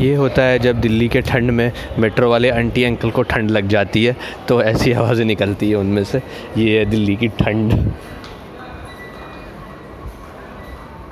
ये होता है जब दिल्ली के ठंड में मेट्रो वाले आंटी, अंकल को ठंड लग जाती है तो ऐसी आवाज़ें निकलती है उनमें से। ये है दिल्ली की ठंड।